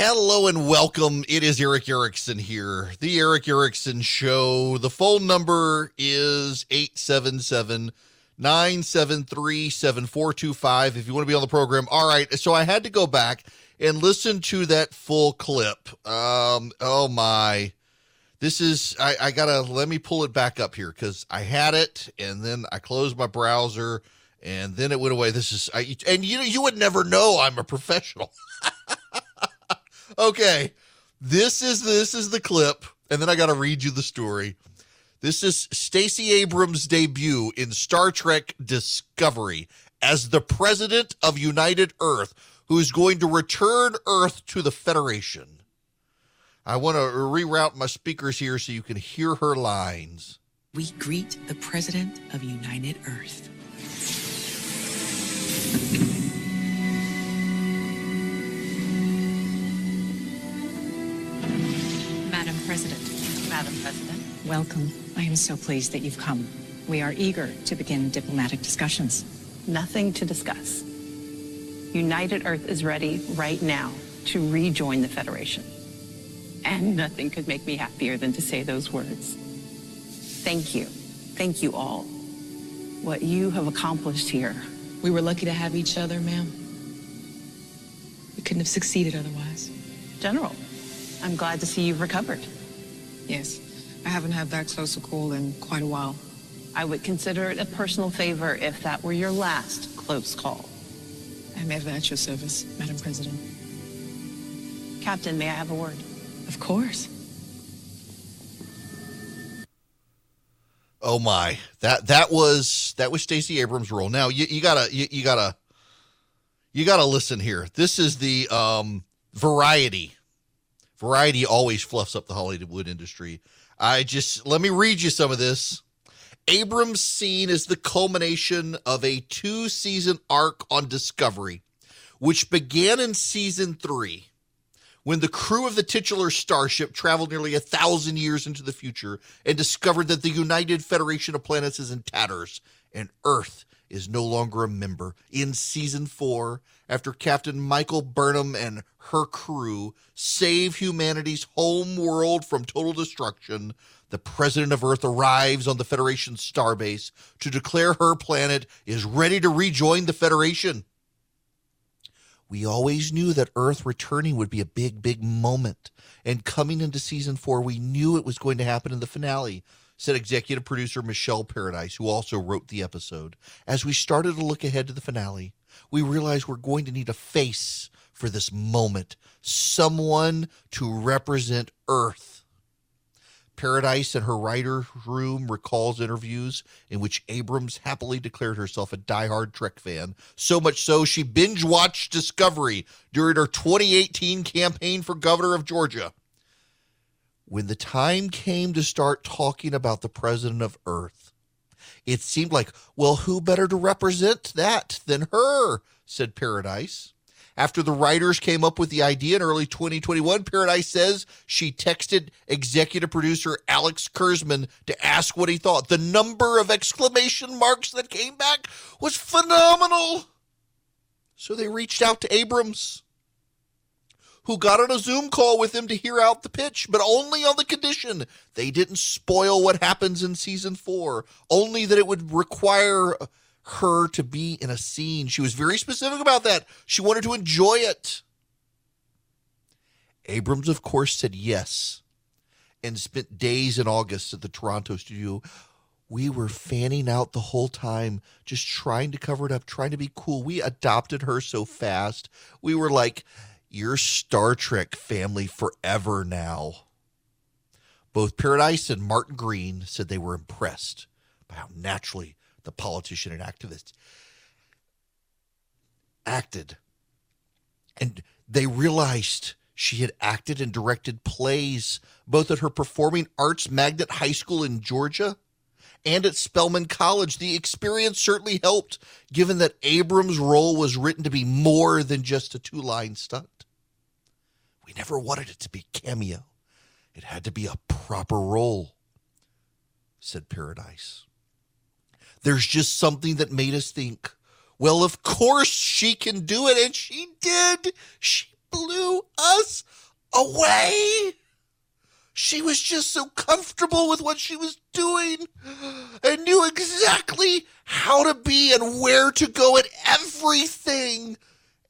Hello and welcome. It is Erick Erickson here. The Erick Erickson Show. The phone number is 877 973 7425 if you want to be on the program. All right. So I had to go back and listen to that full clip. Um, oh my. This is, I, I gotta, let me pull it back up here because I had it and then I closed my browser and then it went away. This is, I, and you you would never know I'm a professional. okay, this is this is the clip, and then I got to read you the story. This is Stacey Abrams' debut in Star Trek Discovery as the president of United Earth, who is going to return Earth to the Federation. I want to reroute my speakers here so you can hear her lines. We greet the president of United Earth. Madam President. Madam President. Welcome. I am so pleased that you've come. We are eager to begin diplomatic discussions. Nothing to discuss. United Earth is ready right now to rejoin the Federation. And nothing could make me happier than to say those words. Thank you. Thank you all. What you have accomplished here. We were lucky to have each other, ma'am. We couldn't have succeeded otherwise. General, I'm glad to see you've recovered. Yes, I haven't had that close a call in quite a while. I would consider it a personal favor if that were your last close call. I'm ever at your service, Madam President. Captain, may I have a word? Of course. Oh my, that that was that was Stacey Abrams' role. Now you, you gotta you, you gotta you gotta listen here. This is the um variety. Variety always fluffs up the Hollywood industry. I just let me read you some of this. Abrams' scene is the culmination of a two season arc on Discovery, which began in season three when the crew of the titular starship traveled nearly a thousand years into the future and discovered that the United Federation of Planets is in tatters and Earth is no longer a member. In season four, after Captain Michael Burnham and her crew save humanity's home world from total destruction, the president of Earth arrives on the Federation starbase to declare her planet is ready to rejoin the Federation. We always knew that Earth returning would be a big, big moment. And coming into season four, we knew it was going to happen in the finale, said executive producer Michelle Paradise, who also wrote the episode. As we started to look ahead to the finale, we realize we're going to need a face for this moment, someone to represent Earth. Paradise in her writer room recalls interviews in which Abrams happily declared herself a diehard Trek fan, so much so she binge watched Discovery during her 2018 campaign for governor of Georgia. When the time came to start talking about the president of Earth, it seemed like, well, who better to represent that than her, said Paradise. After the writers came up with the idea in early 2021, Paradise says she texted executive producer Alex Kurtzman to ask what he thought. The number of exclamation marks that came back was phenomenal. So they reached out to Abrams, who got on a Zoom call with him to hear out the pitch, but only on the condition they didn't spoil what happens in season four, only that it would require her to be in a scene. She was very specific about that. She wanted to enjoy it. Abrams, of course, said yes and spent days in August at the Toronto studio. We were fanning out the whole time, just trying to cover it up, trying to be cool. We adopted her so fast. We were like, You're Star Trek family forever now. Both Paradise and Martin Green said they were impressed by how naturally the politician and activist acted. And they realized she had acted and directed plays both at her performing arts magnet high school in Georgia and at Spelman College. The experience certainly helped, given that Abrams' role was written to be more than just a two line stunt. We never wanted it to be cameo, it had to be a proper role, said Paradise. There's just something that made us think, well, of course she can do it. And she did. She blew us away. She was just so comfortable with what she was doing and knew exactly how to be and where to go at everything.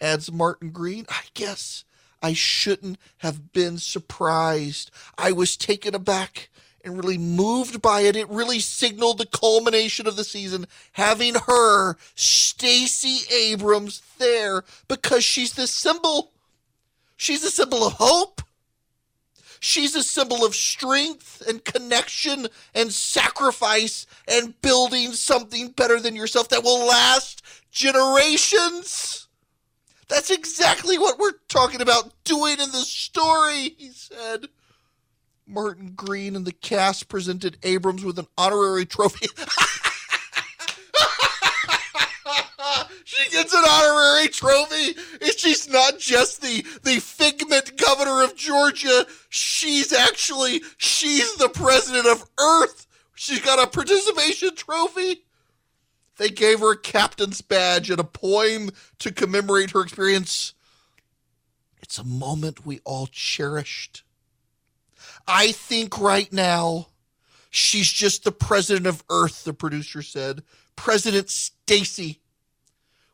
Adds Martin Green. I guess I shouldn't have been surprised. I was taken aback and really moved by it. It really signaled the culmination of the season, having her, Stacey Abrams, there because she's the symbol. She's a symbol of hope. She's a symbol of strength and connection and sacrifice and building something better than yourself that will last generations. That's exactly what we're talking about doing in the story, he said. Martin Green and the cast presented Abrams with an honorary trophy. she gets an honorary trophy. She's not just the, the figment governor of Georgia. She's actually, she's the president of Earth. She's got a participation trophy. They gave her a captain's badge and a poem to commemorate her experience. It's a moment we all cherished. I think right now she's just the president of Earth, the producer said. President Stacey.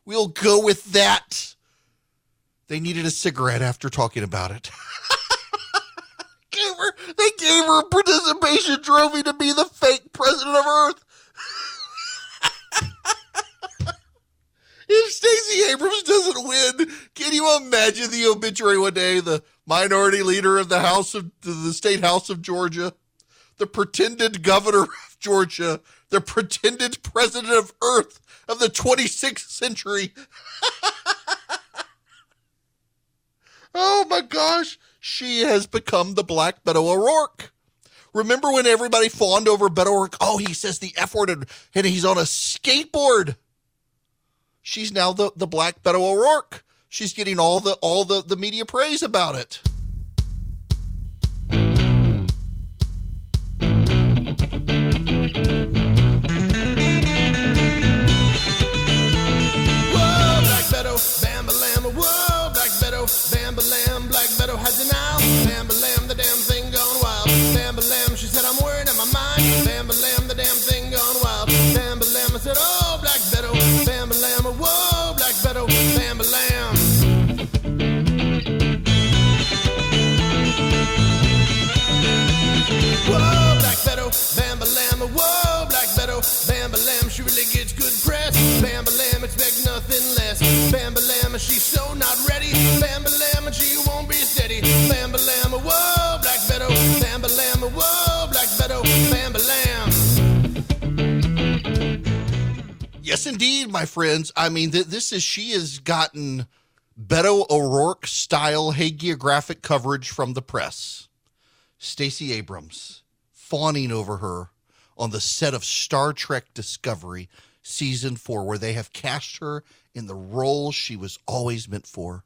We'll go with that. They needed a cigarette after talking about it. gave her, they gave her a participation trophy to be the fake president of Earth. If Stacey Abrams doesn't win, can you imagine the obituary one day? The minority leader of the House of the state House of Georgia, the pretended governor of Georgia, the pretended president of Earth of the 26th century. oh my gosh, she has become the Black Beto O'Rourke. Remember when everybody fawned over Beto O'Rourke? Oh, he says the F word and, and he's on a skateboard. She's now the, the Black Beto O'Rourke. She's getting all the all the, the media praise about it. Indeed, my friends. I mean, th- this is she has gotten Beto O'Rourke style hagiographic coverage from the press. Stacey Abrams fawning over her on the set of Star Trek Discovery season 4 where they have cast her in the role she was always meant for.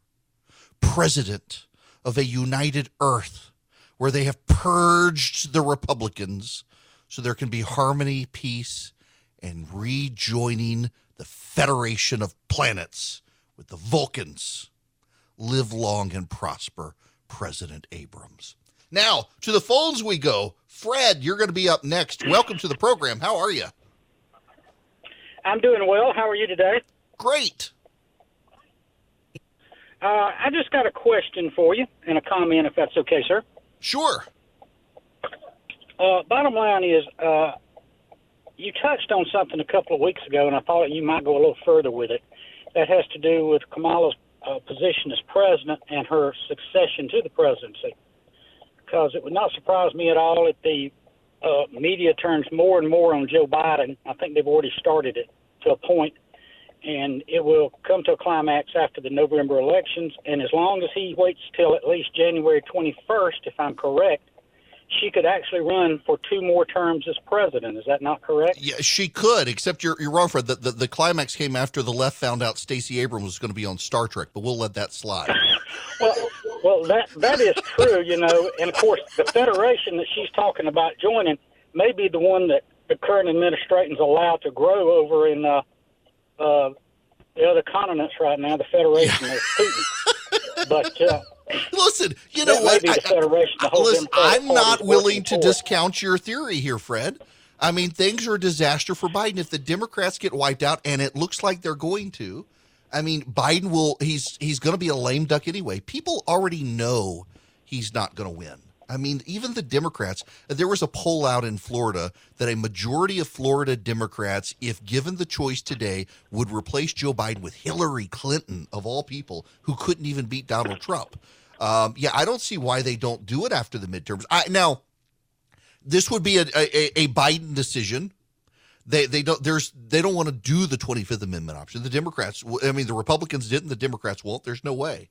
President of a united earth where they have purged the Republicans so there can be harmony, peace, and rejoining the Federation of Planets with the Vulcans. Live long and prosper, President Abrams. Now, to the phones we go. Fred, you're going to be up next. Welcome to the program. How are you? I'm doing well. How are you today? Great. Uh, I just got a question for you and a comment, if that's okay, sir. Sure. Uh, bottom line is, uh, you touched on something a couple of weeks ago, and I thought you might go a little further with it. That has to do with Kamala's uh, position as president and her succession to the presidency. Because it would not surprise me at all if the uh, media turns more and more on Joe Biden. I think they've already started it to a point, and it will come to a climax after the November elections. And as long as he waits till at least January 21st, if I'm correct, she could actually run for two more terms as president. Is that not correct? Yeah, she could, except you're, you're wrong, Fred. The, the, the climax came after the left found out Stacey Abrams was going to be on Star Trek, but we'll let that slide. Well, well, that that is true, you know. And of course, the federation that she's talking about joining may be the one that the current administration's allowed to grow over in uh, uh, the other continents right now. The federation of Putin. but uh, Listen, you know what? be the Federation, listen, I'm not willing to discount your theory here, Fred. I mean, things are a disaster for Biden. If the Democrats get wiped out, and it looks like they're going to, I mean, Biden will. He's he's going to be a lame duck anyway. People already know he's not going to win. I mean, even the Democrats. There was a poll out in Florida that a majority of Florida Democrats, if given the choice today, would replace Joe Biden with Hillary Clinton, of all people, who couldn't even beat Donald Trump. Um, yeah, I don't see why they don't do it after the midterms. I, now, this would be a, a, a Biden decision. They they don't there's they don't want to do the 25th Amendment option. The Democrats, I mean, the Republicans didn't. The Democrats won't. There's no way.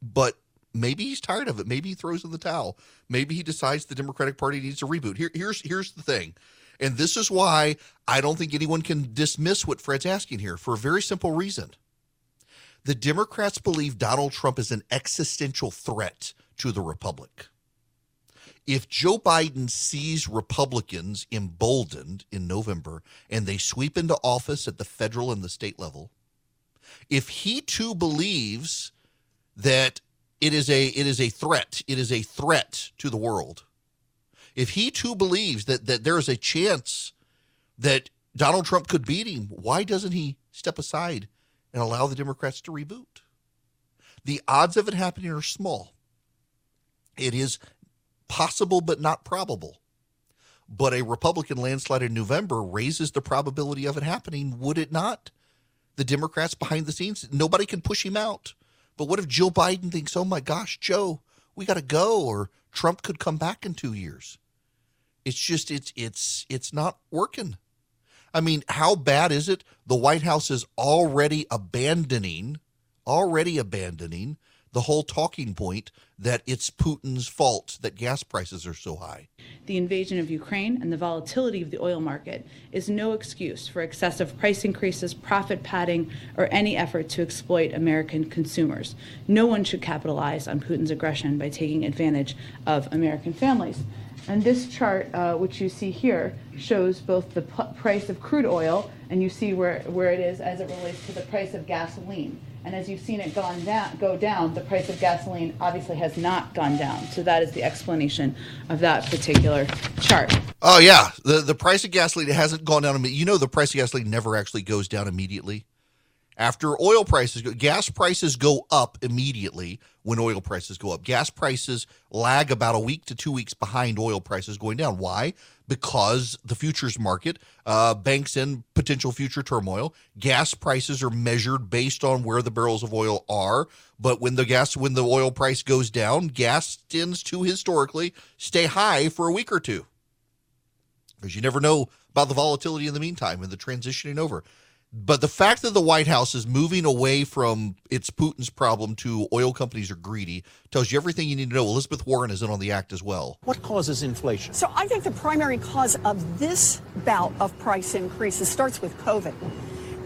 But maybe he's tired of it. Maybe he throws in the towel. Maybe he decides the Democratic Party needs to reboot. Here, here's here's the thing, and this is why I don't think anyone can dismiss what Fred's asking here for a very simple reason. The Democrats believe Donald Trump is an existential threat to the Republic. If Joe Biden sees Republicans emboldened in November and they sweep into office at the federal and the state level, if he too believes that it is a it is a threat, it is a threat to the world. If he too believes that that there is a chance that Donald Trump could beat him, why doesn't he step aside and allow the Democrats to reboot? The odds of it happening are small. It is possible but not probable. But a Republican landslide in November raises the probability of it happening, would it not? The Democrats behind the scenes, nobody can push him out. But what if Joe Biden thinks, oh my gosh, Joe, we got to go, or Trump could come back in two years? It's just, it's, it's, it's not working. I mean, how bad is it? The White House is already abandoning, already abandoning the whole talking point that it's Putin's fault that gas prices are so high. The invasion of Ukraine and the volatility of the oil market is no excuse for excessive price increases, profit padding, or any effort to exploit American consumers. No one should capitalize on Putin's aggression by taking advantage of American families. And this chart, uh, which you see here, shows both the price of crude oil and you see where, where it is as it relates to the price of gasoline. And as you've seen it gone down, go down, the price of gasoline obviously has not gone down. So that is the explanation of that particular chart. Oh yeah, the the price of gasoline hasn't gone down. You know, the price of gasoline never actually goes down immediately. After oil prices go, gas prices go up immediately when oil prices go up. Gas prices lag about a week to two weeks behind oil prices going down. Why? Because the futures market uh, banks in potential future turmoil. Gas prices are measured based on where the barrels of oil are. But when the gas, when the oil price goes down, gas tends to historically stay high for a week or two because you never know about the volatility in the meantime and the transitioning over. But the fact that the White House is moving away from it's Putin's problem to oil companies are greedy tells you everything you need to know. Elizabeth Warren is in on the act as well. What causes inflation? So I think the primary cause of this bout of price increases starts with COVID.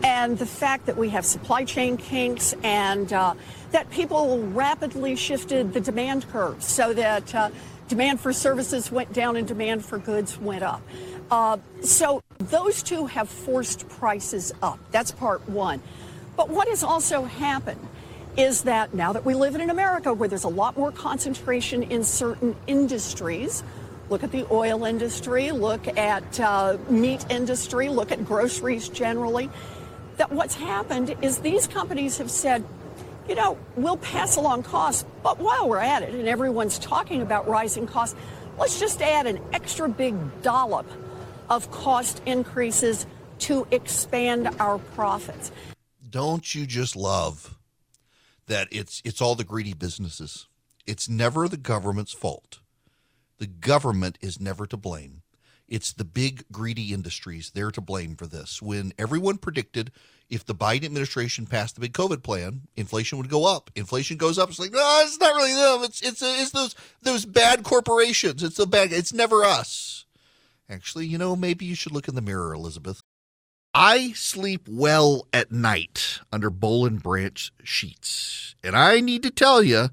And the fact that we have supply chain kinks and uh, that people rapidly shifted the demand curve so that uh, demand for services went down and demand for goods went up. Uh, so those two have forced prices up. That's part one. But what has also happened is that now that we live in an America where there's a lot more concentration in certain industries, look at the oil industry, look at uh, meat industry, look at groceries generally, that what's happened is these companies have said, you know, we'll pass along costs, but while we're at it and everyone's talking about rising costs, let's just add an extra big dollop of cost increases to expand our profits. Don't you just love that it's it's all the greedy businesses. It's never the government's fault. The government is never to blame. It's the big greedy industries they're to blame for this. When everyone predicted if the Biden administration passed the big COVID plan, inflation would go up. Inflation goes up. It's like, no, it's not really them. It's it's it's those those bad corporations. It's the bad. It's never us. Actually, you know, maybe you should look in the mirror, Elizabeth. I sleep well at night under Boll and Branch sheets. And I need to tell you,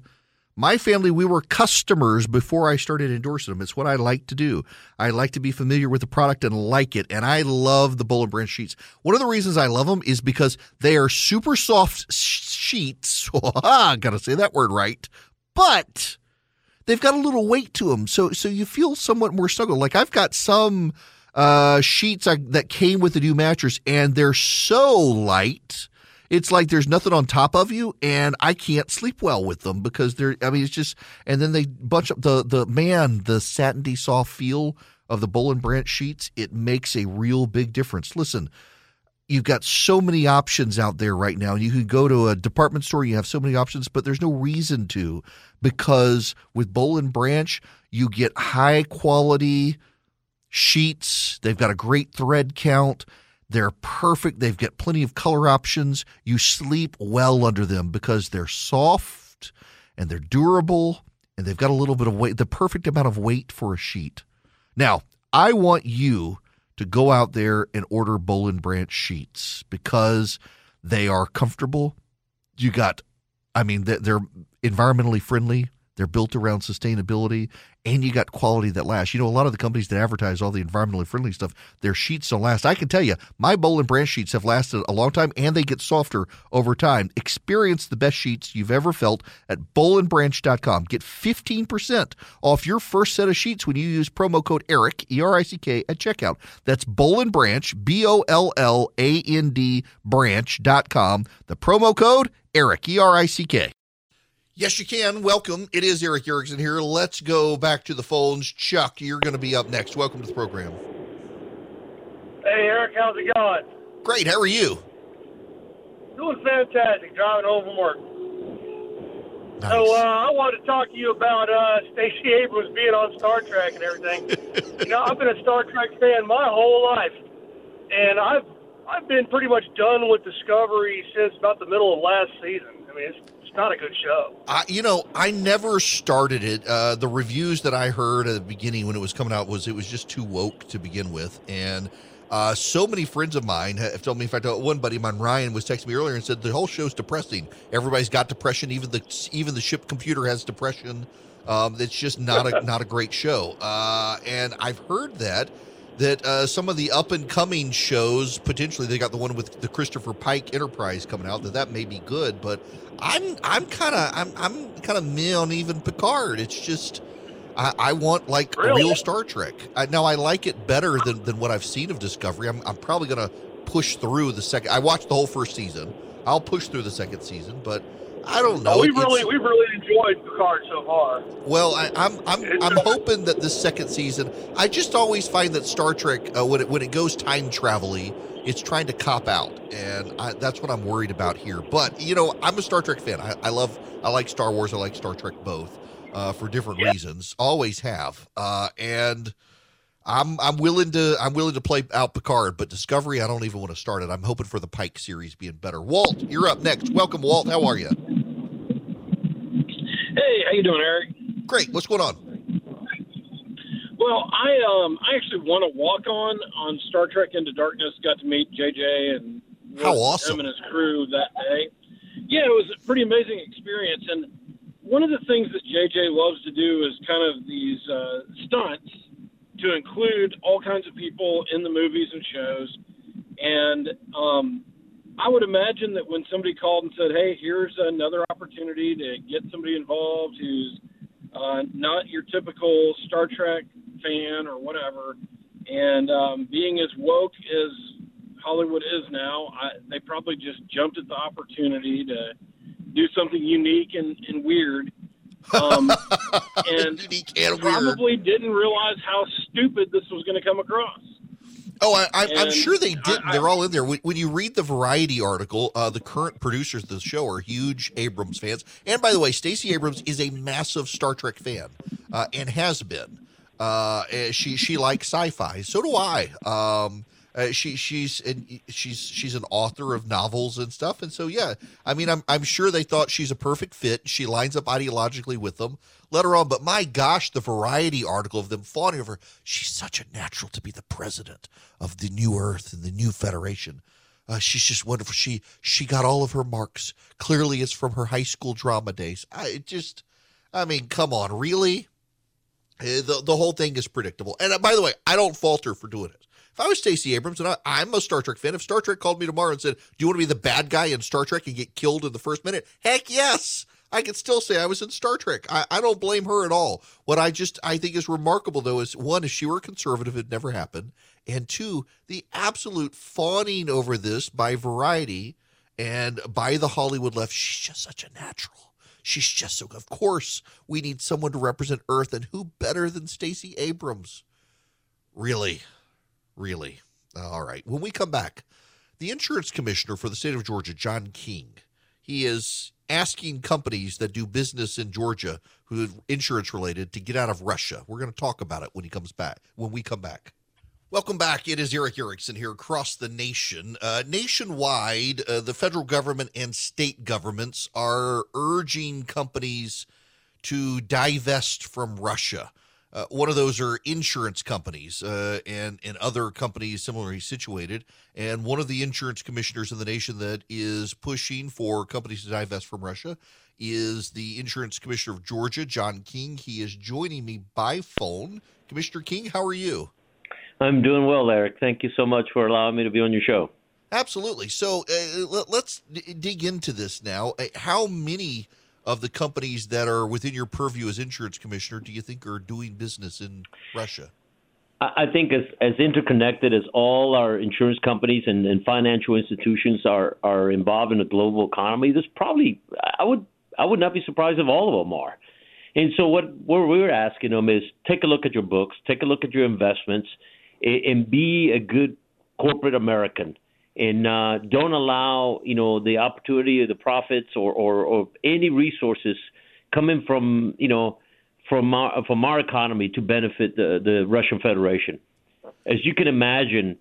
My family, we were customers before I started endorsing them. It's what I like to do. I like to be familiar with the product and like it. And I love the Boll and Branch sheets. One of the reasons I love them is because they are super soft sheets. Gotta say that word right. But they've got a little weight to them. So, so you feel somewhat more snuggled. Like I've got some uh, sheets I, that came with the new mattress and they're so light it's like there's nothing on top of you, and I can't sleep well with them because they're. I mean, it's just. And then they bunch up the the man the satiny soft feel of the Boll and Branch sheets. It makes a real big difference. Listen. You've got so many options out there right now. You can go to a department store, you have so many options, but there's no reason to because with Boll and Branch, you get high quality sheets. They've got a great thread count. They're perfect. They've got plenty of color options. You sleep well under them because they're soft and they're durable and they've got a little bit of weight, the perfect amount of weight for a sheet. Now, I want you to go out there and order Boll and Branch sheets because they are comfortable. You got, I mean, they're environmentally friendly. They're built around sustainability, and you got quality that lasts. You know, a lot of the companies that advertise all the environmentally friendly stuff, their sheets don't last. I can tell you, my Boll and Branch sheets have lasted a long time, and they get softer over time. Experience the best sheets you've ever felt at bollandbranch.com. Get 15% off your first set of sheets when you use promo code ERIC, E R I C K, at checkout. That's Boll and Branch, B O L L A N D, branch.com. The promo code ERIC, E R I C K. Yes, you can. Welcome. It is Erick Erickson here. Let's go back to the phones. Chuck, you're going to be up next. Welcome to the program. Hey, Eric, how's it going? Great. How are you? Doing fantastic. Driving home from work. Nice. So uh, I wanted to talk to you about uh, Stacey Abrams being on Star Trek and everything. you know, I've been a Star Trek fan my whole life, and I've I've been pretty much done with Discovery since about the middle of last season. I mean, it's it's not a good show. I, you know, I never started it. Uh, the reviews that I heard at the beginning when it was coming out was it was just too woke to begin with, and uh, so many friends of mine have told me. In fact, uh, one buddy of mine, Ryan, was texting me earlier and said the whole show's depressing. Everybody's got depression. Even the even the ship computer has depression. Um, it's just not a not a great show. Uh, and I've heard that that uh, some of the up and coming shows potentially they got the one with the Christopher Pike Enterprise coming out that that may be good, but I'm I'm kind of I'm I'm kind of meh on even Picard. It's just I, I want like Really? real Star Trek. I, now I like it better than than what I've seen of Discovery. I'm I'm probably gonna push through the second. I watched the whole first season. I'll push through the second season, but I don't know. we It- it's- really we really enjoyed Picard so far. well, I, I'm I'm I'm hoping that this second season. I just always find that Star Trek, uh, when it when it goes time travel-y, it's trying to cop out, and I, that's what I'm worried about here. But you know, I'm a Star Trek fan. I, I love I like Star Wars. I like Star Trek both uh, for different reasons. Always have, uh, and I'm I'm willing to I'm willing to play out Picard, but Discovery I don't even want to start it. I'm hoping for the Pike series being better. Walt, you're up next. Welcome, Walt. How are you? Hey, how you doing, Eric? Great. What's going on? Well, I um I actually won a walk on on Star Trek Into Darkness. Got to meet JJ and How awesome. him and his crew that day. Yeah, it was a pretty amazing experience. And one of the things that JJ loves to do is kind of these uh, stunts to include all kinds of people in the movies and shows. And um, I would imagine that when somebody called and said, "Hey, here's another opportunity to get somebody involved who's uh, not your typical Star Trek fan or whatever," and um, being as woke as Hollywood is now, I, they probably just jumped at the opportunity to do something unique and, and weird. Um, and and weird. probably didn't realize how stupid this was going to come across. Oh, I, I, I'm sure they did. I- They're all in there. When, when you read the Variety article, uh, the current producers of the show are huge Abrams fans. And by the way, Stacey Abrams is a massive Star Trek fan uh, and has been. Uh, she she likes sci-fi. So do I. Um, uh, she she's and she's she's an author of novels and stuff. And so yeah, I mean, I'm I'm sure they thought she's a perfect fit. She lines up ideologically with them. Let her on. But my gosh, the Variety article of them fawning over. her. She's such a natural to be the president of the new Earth and the new Federation. Uh, she's just wonderful. She she got all of her marks. Clearly, it's from her high school drama days. I just. I mean, come on, really? Eh, The, the whole thing is predictable. And uh, by the way, I don't falter for doing it. If I was Stacey Abrams and I, I'm a Star Trek fan, if Star Trek called me tomorrow and said, Do you want to be the bad guy in Star Trek and get killed in the first minute? Heck yes. I could still say I was in Star Trek. I, I don't blame her at all. What I just I think is remarkable though is one, if she were a conservative, it never happened. And two, the absolute fawning over this by variety and by the Hollywood left. She's just such a natural. She's just so of course we need someone to represent Earth, and who better than Stacey Abrams? Really? Really? All right. When we come back, the insurance commissioner for the state of Georgia, John King, he is asking companies that do business in Georgia who are insurance related to get out of Russia. We're going to talk about it when he comes back. When we come back. Welcome back. It is Erick Erickson here across the nation. Uh, nationwide, uh, the federal government and state governments are urging companies to divest from Russia. Uh, one of those are insurance companies uh, and and other companies similarly situated. And one of the insurance commissioners in the nation that is pushing for companies to divest from Russia is the insurance commissioner of Georgia, John King. He is joining me by phone. Commissioner King, how are you? I'm doing well, Eric. Thank you so much for allowing me to be on your show. Absolutely. So uh, let, us d- dig into this now. Uh, How many of the companies that are within your purview as insurance commissioner do you think are doing business in Russia? I think as, as interconnected as all our insurance companies and, and financial institutions are, are involved in the global economy, there's probably I would I would not be surprised if all of them are. And so what what we're asking them is take a look at your books, take a look at your investments, and, and be a good corporate American. And uh, don't allow you know the opportunity or the profits or, or, or any resources coming from you know from our, from our economy to benefit the, the Russian Federation. As you can imagine,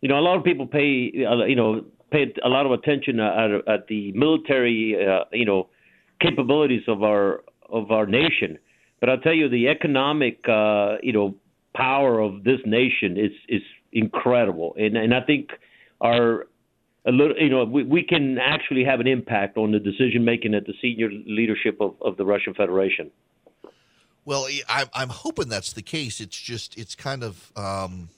you know a lot of people pay uh, you know pay a lot of attention at, at the military uh, you know capabilities of our of our nation. But I'll tell you, the economic uh, you know power of this nation is is incredible, and and I think our a little you know we, we can actually have an impact on the decision making at the senior leadership of, of the Russian Federation. Well, I'm I'm hoping that's the case. It's just it's kind of um,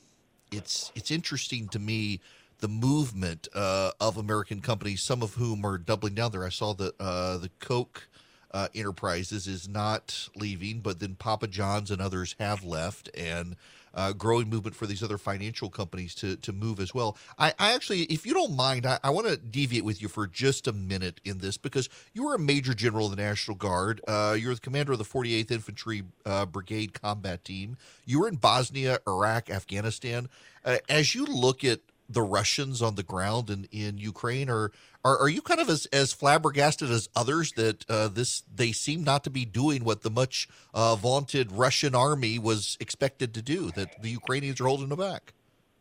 it's it's interesting to me the movement uh, of American companies, some of whom are doubling down there. I saw that uh, the Coke uh, Enterprises is not leaving, but then Papa John's and others have left, and uh, growing movement for these other financial companies to to move as well. I, I actually, if you don't mind, I, I want to deviate with you for just a minute in this because you were a major general of the National Guard. Uh, you're the commander of the 48th Infantry uh, Brigade Combat Team. You were in Bosnia, Iraq, Afghanistan. Uh, as you look at the Russians on the ground in, in Ukraine, or are, are you kind of as, as flabbergasted as others that uh, this they seem not to be doing what the much uh, vaunted Russian army was expected to do? That the Ukrainians are holding them back.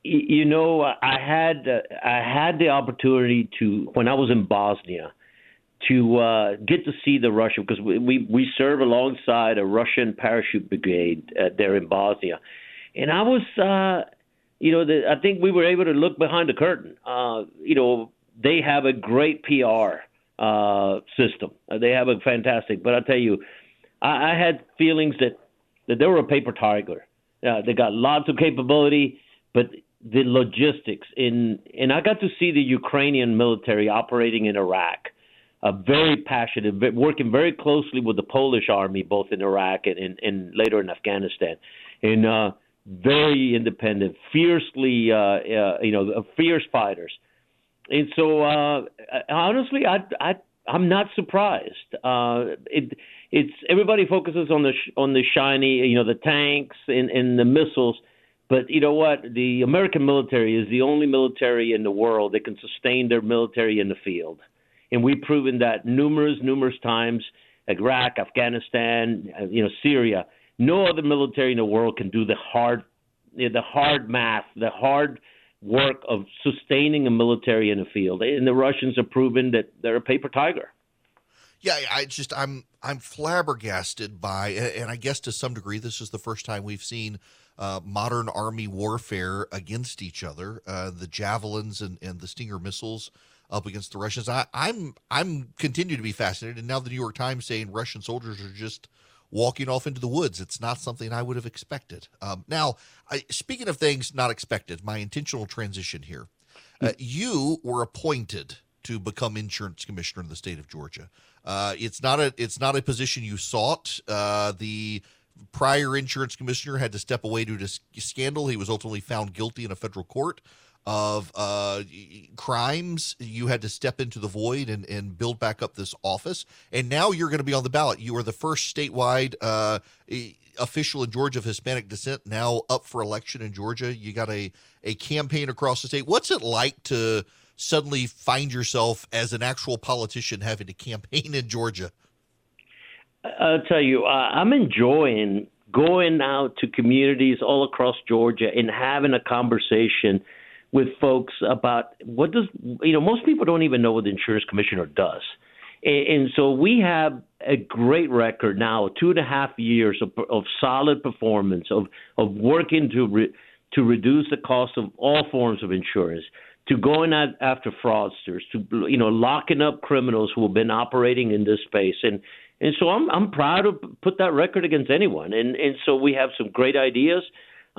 You know, I had I had the opportunity to when I was in Bosnia to uh, get to see the Russian because we, we we serve alongside a Russian parachute brigade uh, there in Bosnia, and I was uh, you know the, I think we were able to look behind the curtain. Uh, you know they have a great PR uh, system. Uh, They have a fantastic, but I tell you, I, I had feelings that that they were a paper tiger. Uh, they got lots of capability, but the logistics in and I got to see the Ukrainian military operating in Iraq. Very passionate, working very closely with the Polish army, both in Iraq and, and, and later in Afghanistan, and uh, very independent, fiercely, uh, uh, you know, fierce fighters. And so, uh, honestly, I, I, I'm not surprised. Uh, it, it's everybody focuses on the sh- on the shiny, you know, the tanks and, and the missiles. But you know what? The American military is the only military in the world that can sustain their military in the field, and we've proven that numerous, numerous times. Iraq, Afghanistan, uh, you know, Syria. No other military in the world can do the hard, the hard math, the hard work of sustaining a military in the field. And the Russians have proven that they're a paper tiger. Yeah, I just I'm I'm flabbergasted by, and I guess to some degree, this is the first time we've seen uh, modern army warfare against each other. Uh, the javelins and, and the Stinger missiles up against the Russians. I, I'm I'm continue to be fascinated, and now the New York Times saying Russian soldiers are just walking off into the woods. It's not something I would have expected. Um, now, I, speaking of things not expected, my intentional transition here. Uh, you were appointed to become insurance commissioner in the state of Georgia. Uh, it's not a it's not a position you sought. Uh, the prior insurance commissioner had to step away due to scandal. He was ultimately found guilty in a federal court of uh, crimes. You had to step into the void and, and build back up this office. And now you're going to be on the ballot. You are the first statewide uh, official in Georgia of Hispanic descent now up for election in Georgia. You got a, a campaign across the state. What's it like to suddenly find yourself as an actual politician having to campaign in Georgia? I'll tell you, uh, I'm enjoying going out to communities all across Georgia and having a conversation with folks about what does you know most people don't even know what the insurance commissioner does. And, and so we have a great record now two and a half years of, of solid performance of of working to re, to reduce the cost of all forms of insurance to going at, after fraudsters to you know locking up criminals who have been operating in this space. And and so I'm I'm proud to put that record against anyone. And and so we have some great ideas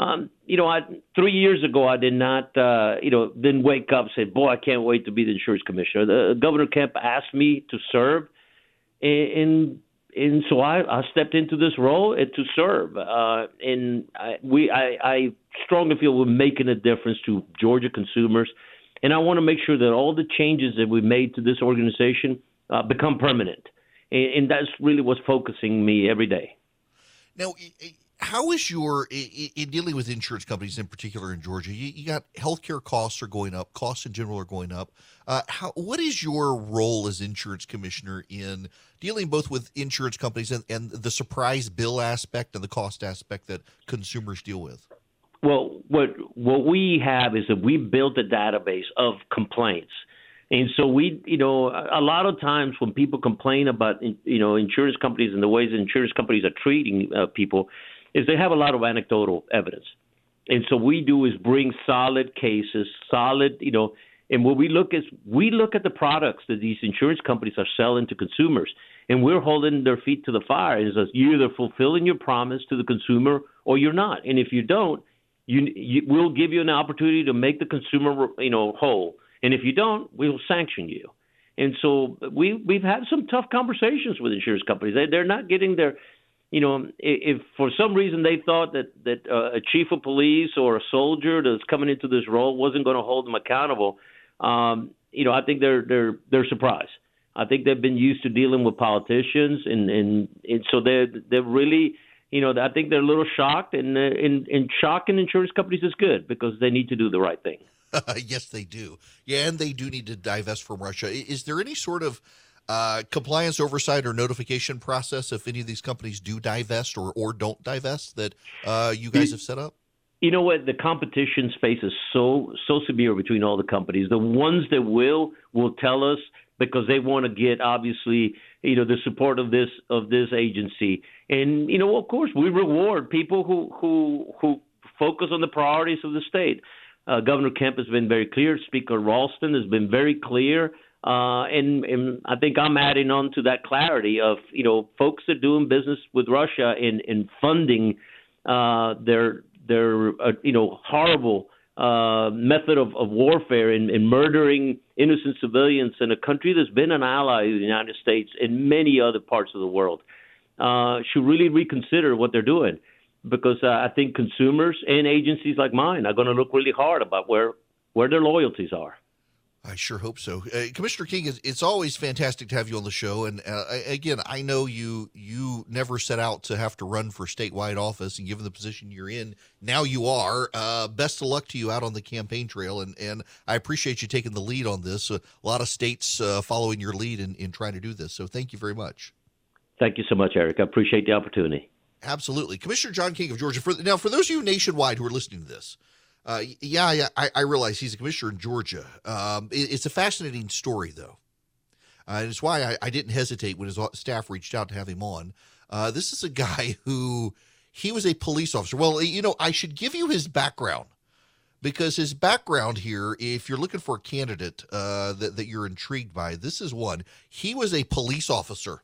um, you know, I, three years ago, I did not, uh, you know, didn't wake up and say, "Boy, I can't wait to be the insurance commissioner." The, Governor Kemp asked me to serve, and and so I, I stepped into this role to serve. Uh, and I, we, I, I strongly feel we're making a difference to Georgia consumers, and I want to make sure that all the changes that we made to this organization uh, become permanent, and, and that's really what's focusing me every day. Now, how is your in dealing with insurance companies in particular in Georgia? You, you got healthcare costs are going up, costs in general are going up. Uh, how what is your role as insurance commissioner in dealing both with insurance companies and, and the surprise bill aspect and the cost aspect that consumers deal with? Well, what what we have is that we built a database of complaints. And so we, you know, a lot of times when people complain about, you know, insurance companies and the ways insurance companies are treating uh, people, is they have a lot of anecdotal evidence. And so we do is bring solid cases, solid, you know, and what we look is we look at the products that these insurance companies are selling to consumers, and we're holding their feet to the fire. Says you're either fulfilling your promise to the consumer or you're not. And if you don't, you, you we'll give you an opportunity to make the consumer, you know, whole. And if you don't, we'll sanction you. And so we we've had some tough conversations with insurance companies. They, they're not getting their you know, if for some reason they thought that that uh, a chief of police or a soldier that's coming into this role wasn't going to hold them accountable, um, you know, I think they're they're they're surprised. I think they've been used to dealing with politicians, and and, and so they're they're really, you know, I think they're a little shocked, and uh, and and shocking insurance companies is good because they need to do the right thing. yes, they do. Yeah, and they do need to divest from Russia. Is there any sort of uh, compliance oversight or notification process if any of these companies do divest or, or don't divest that uh, you guys have set up? You know what? The competition space is so so severe between all the companies. The ones that will will tell us because they want to get obviously you know the support of this of this agency. And you know, of course, we reward people who who who focus on the priorities of the state. Uh, Governor Kemp has been very clear. Speaker Ralston has been very clear uh, and, and I think I'm adding on to that clarity of you know folks that are doing business with Russia in in funding uh, their their uh, you know horrible uh, method of, of warfare and, and murdering innocent civilians in a country that's been an ally of the United States in many other parts of the world uh, should really reconsider what they're doing because uh, I think consumers and agencies like mine are going to look really hard about where where their loyalties are. I sure hope so, uh, Commissioner King. It's always fantastic to have you on the show. And uh, again, I know you you never set out to have to run for statewide office, and given the position you're in, now you are. Uh, best of luck to you out on the campaign trail, and and I appreciate you taking the lead on this. a lot of states uh, following your lead in, in trying to do this. So thank you very much. Thank you so much, Eric. I appreciate the opportunity. Absolutely, Commissioner John King of Georgia. For now, for those of you nationwide who are listening to this. Uh, yeah, yeah, I, I, realize he's a commissioner in Georgia. Um, it, it's a fascinating story, though. Uh, and it's why I, I, didn't hesitate when his staff reached out to have him on. Uh, this is a guy who he was a police officer. Well, you know, I should give you his background because his background here, if you're looking for a candidate uh, that, that you're intrigued by, this is one. He was a police officer.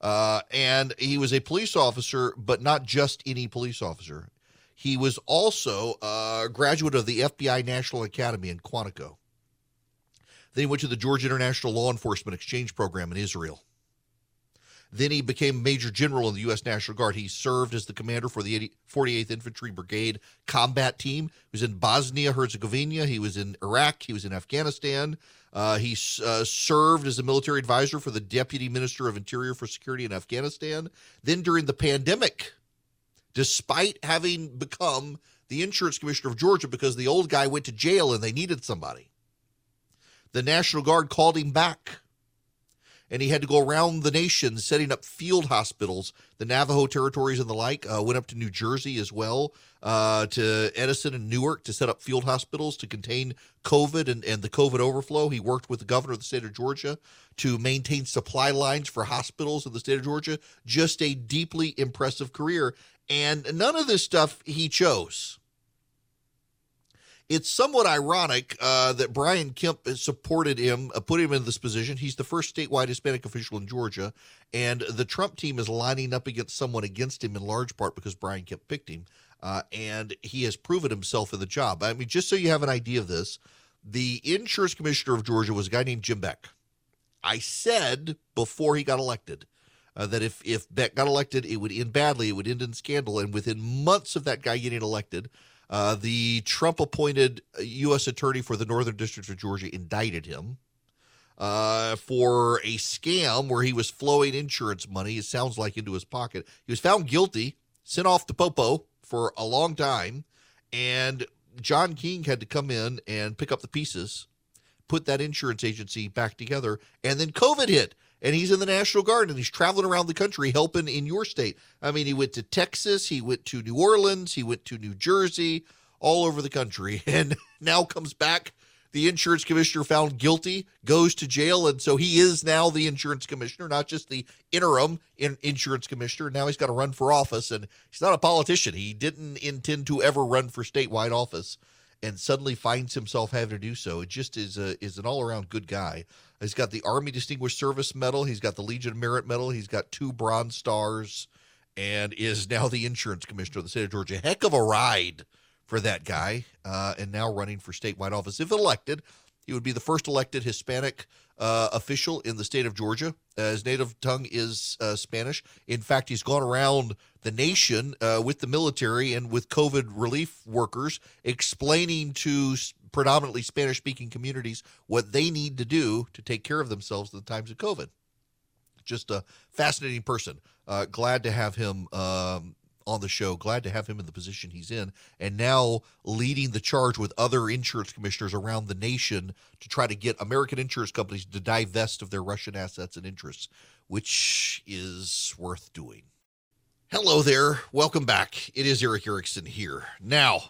Uh, and he was a police officer, but not just any police officer. He was also a graduate of the FBI National Academy in Quantico. Then he went to the Georgia International Law Enforcement Exchange Program in Israel. Then he became Major General in the U.S. National Guard. He served as the commander for the 48th Infantry Brigade combat team. He was in Bosnia Herzegovina. He was in Iraq. He was in Afghanistan. Uh, he uh, served as a military advisor for the Deputy Minister of Interior for Security in Afghanistan. Then during the pandemic, despite having become the insurance commissioner of Georgia because the old guy went to jail and they needed somebody, the National Guard called him back and he had to go around the nation setting up field hospitals. The Navajo territories and the like uh, went up to New Jersey as well, uh, to Edison and Newark to set up field hospitals to contain COVID and, and the COVID overflow. He worked with the governor of the state of Georgia to maintain supply lines for hospitals in the state of Georgia. Just a deeply impressive career. And none of this stuff he chose it's somewhat ironic uh, that Brian Kemp supported him, uh, put him in this position. He's the first statewide Hispanic official in Georgia, and the Trump team is lining up against someone against him in large part because Brian Kemp picked him, uh, and he has proven himself in the job. I mean, just so you have an idea of this, the insurance commissioner of Georgia was a guy named Jim Beck. I said before he got elected uh, that if if Beck got elected, it would end badly. It would end in scandal, and within months of that guy getting elected. Uh, the Trump appointed U.S. Attorney for the Northern District of Georgia indicted him uh, for a scam where he was flowing insurance money, it sounds like, into his pocket. He was found guilty, sent off to Popo for a long time, and John King had to come in and pick up the pieces, put that insurance agency back together, and then COVID hit and he's in the National Guard and he's traveling around the country helping in your state. I mean, he went to Texas, he went to New Orleans, he went to New Jersey, all over the country, and now comes back. The insurance commissioner found guilty, goes to jail, and so he is now the insurance commissioner, not just the interim in insurance commissioner. Now he's got to run for office, and he's not a politician. He didn't intend to ever run for statewide office, and suddenly finds himself having to do so. It just is a, is an all around good guy. He's got the Army Distinguished Service Medal. He's got the Legion of Merit Medal. He's got two Bronze Stars and is now the insurance commissioner of the state of Georgia. Heck of a ride for that guy, uh, and now running for statewide office. If elected, he would be the first elected Hispanic uh, official in the state of Georgia. Uh, his native tongue is uh, Spanish. In fact, he's gone around the nation uh, with the military and with COVID relief workers explaining to predominantly Spanish speaking communities what they need to do to take care of themselves in the times of COVID. Just a fascinating person. Uh, glad to have him um, on the show. Glad to have him in the position he's in, and now leading the charge with other insurance commissioners around the nation to try to get American insurance companies to divest of their Russian assets and interests, which is worth doing. Hello there. Welcome back. It is Erick Erickson here. Now,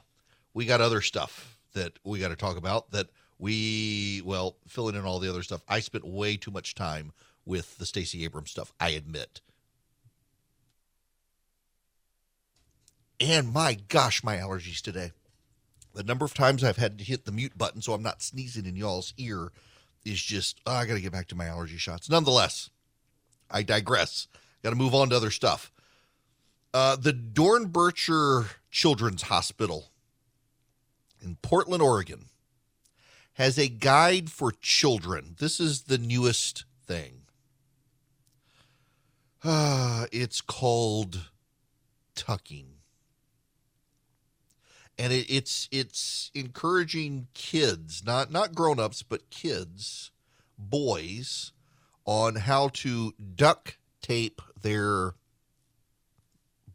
we got other stuff that we got to talk about that we, well, filling in all the other stuff. I spent way too much time with the Stacey Abrams stuff, I admit. And my gosh, my allergies today. The number of times I've had to hit the mute button so I'm not sneezing in y'all's ear is just, oh, I got to get back to my allergy shots. Nonetheless, I digress. Got to move on to other stuff. Uh, the Doernbecher Children's Hospital in Portland, Oregon, has a guide for children. This is the newest thing. Uh, it's called tucking and it, it's it's encouraging kids, not not grown-ups, but kids, boys, on how to duct tape their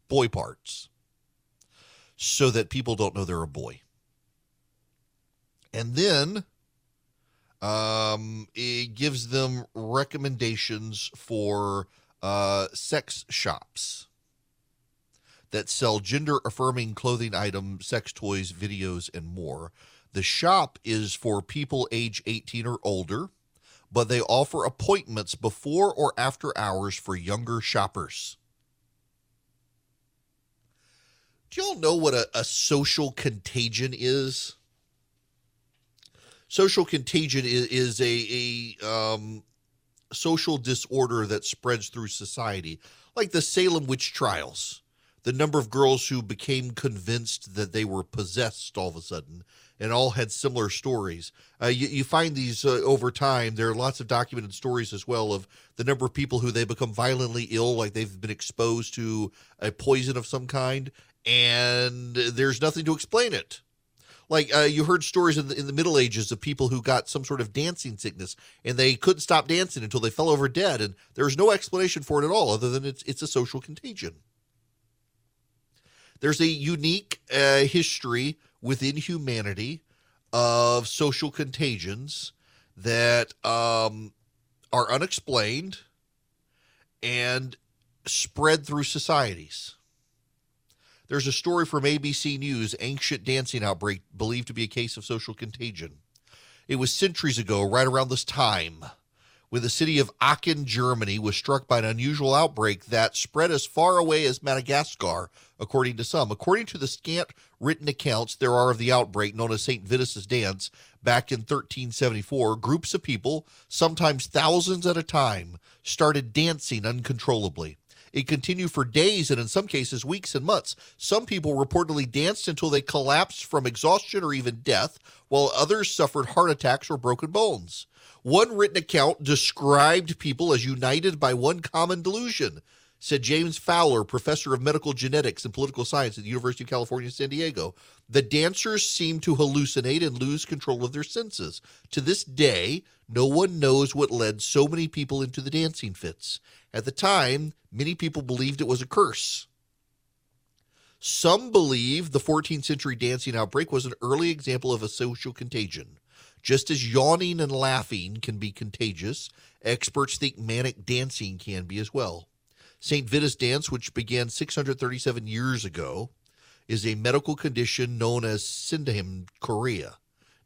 boy parts so that people don't know they're a boy. And then um, it gives them recommendations for uh, sex shops that sell gender affirming clothing items, sex toys, videos, and more. The shop is for people age 18 or older, but they offer appointments before or after hours for younger shoppers. Do y'all know what a, a social contagion is? Social contagion is, is a, a um, social disorder that spreads through society, like the Salem witch trials. The number of girls who became convinced that they were possessed all of a sudden and all had similar stories. Uh, you, you, find these uh, over time. There are lots of documented stories as well of the number of people who they become violently ill, like they've been exposed to a poison of some kind, and there's nothing to explain it. Like uh, you heard stories in the, in the Middle Ages of people who got some sort of dancing sickness and they couldn't stop dancing until they fell over dead, and there was no explanation for it at all, other than it's it's a social contagion. There's a unique uh, history within humanity of social contagions that um, are unexplained and spread through societies. There's a story from ABC News ancient dancing outbreak believed to be a case of social contagion. It was centuries ago, right around this time, when the city of Aachen, Germany, was struck by an unusual outbreak that spread as far away as Madagascar, according to some. According to the scant written accounts there are of the outbreak known as St. Vitus's Dance back in 1374, groups of people, sometimes thousands at a time, started dancing uncontrollably. It continued for days and in some cases weeks and months. Some people reportedly danced until they collapsed from exhaustion or even death, while others suffered heart attacks or broken bones. One written account described people as united by one common delusion, said James Fowler, professor of medical genetics and political science at the University of California, San Diego. The dancers seemed to hallucinate and lose control of their senses. To this day, no one knows what led so many people into the dancing fits. At the time, many people believed it was a curse. Some believe the 14th century dancing outbreak was an early example of a social contagion. Just as yawning and laughing can be contagious, experts think manic dancing can be as well. St. Vitus dance, which began 637 years ago, is a medical condition known as sydenham chorea,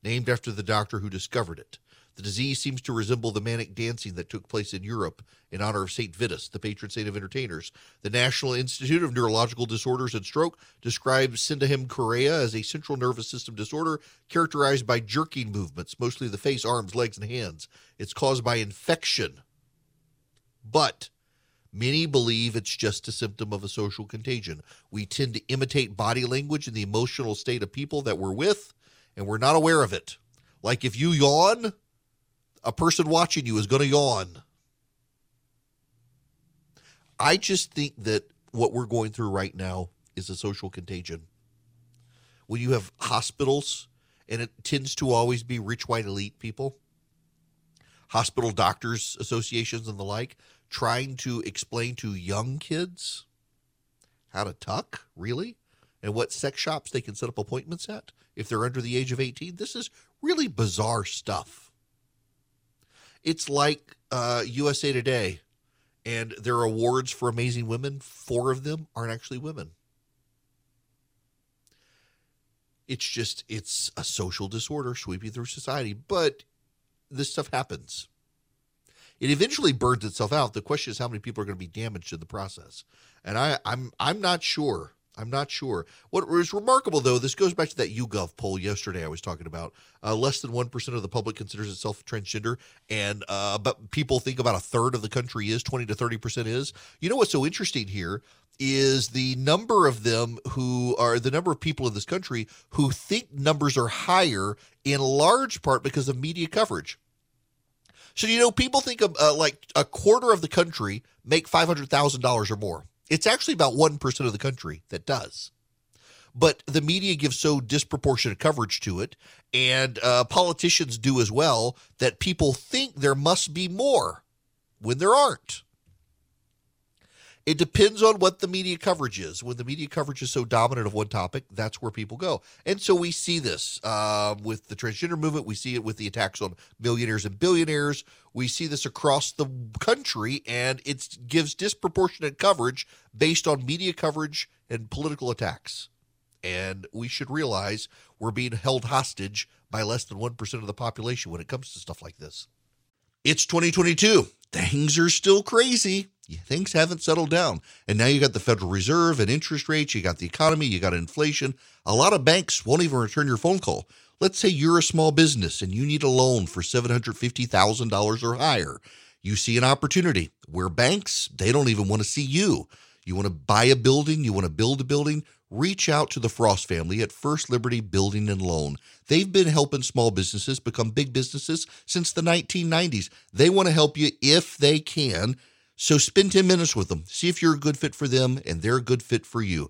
named after the doctor who discovered it. The disease seems to resemble the manic dancing that took place in Europe in honor of St. Vitus, the patron saint of entertainers. The National Institute of Neurological Disorders and Stroke describes sydenham chorea as a central nervous system disorder characterized by jerking movements, mostly the face, arms, legs, and hands. It's caused by infection. But Many believe it's just a symptom of a social contagion. We tend to imitate body language and the emotional state of people that we're with, and we're not aware of it. Like if you yawn, a person watching you is going to yawn. I just think that what we're going through right now is a social contagion. When you have hospitals, and it tends to always be rich white elite people, hospital doctors associations and the like, trying to explain to young kids how to tuck, really? And what sex shops they can set up appointments at if they're under the age of 18. This is really bizarre stuff. It's like uh, USA Today and their awards for amazing women, four of them aren't actually women. It's just, it's a social disorder sweeping through society, but this stuff happens. It eventually burns itself out. The question is how many people are going to be damaged in the process. And I, I'm I'm not sure I'm not sure. What was remarkable, though, this goes back to that YouGov poll yesterday I was talking about. Uh, less than 1% of the public considers itself transgender, and uh, but people think about a third of the country is, 20 to 30% is. You know what's so interesting here is the number of them who are the number of people in this country who think numbers are higher in large part because of media coverage. So, you know, people think of uh, like a quarter of the country make $500,000 or more. It's actually about 1% of the country that does. But the media gives so disproportionate coverage to it, and uh, politicians do as well, that people think there must be more when there aren't. It depends on what the media coverage is. When the media coverage is so dominant of one topic, that's where people go. And so we see this uh, with the transgender movement. We see it with the attacks on millionaires and billionaires. We see this across the country, and it gives disproportionate coverage based on media coverage and political attacks. And we should realize we're being held hostage by less than 1% of the population when it comes to stuff like this. It's 2022. Things are still crazy. Things haven't settled down. And now you got the Federal Reserve and interest rates, you got the economy, you got inflation. A lot of banks won't even return your phone call. Let's say you're a small business and you need a loan for $750,000 or higher. You see an opportunity where banks, they don't even want to see you. You want to buy a building, you want to build a building, reach out to the Frost family at First Liberty Building and Loan. They've been helping small businesses become big businesses since the 1990s. They want to help you if they can. So spend 10 minutes with them. See if you're a good fit for them and they're a good fit for you.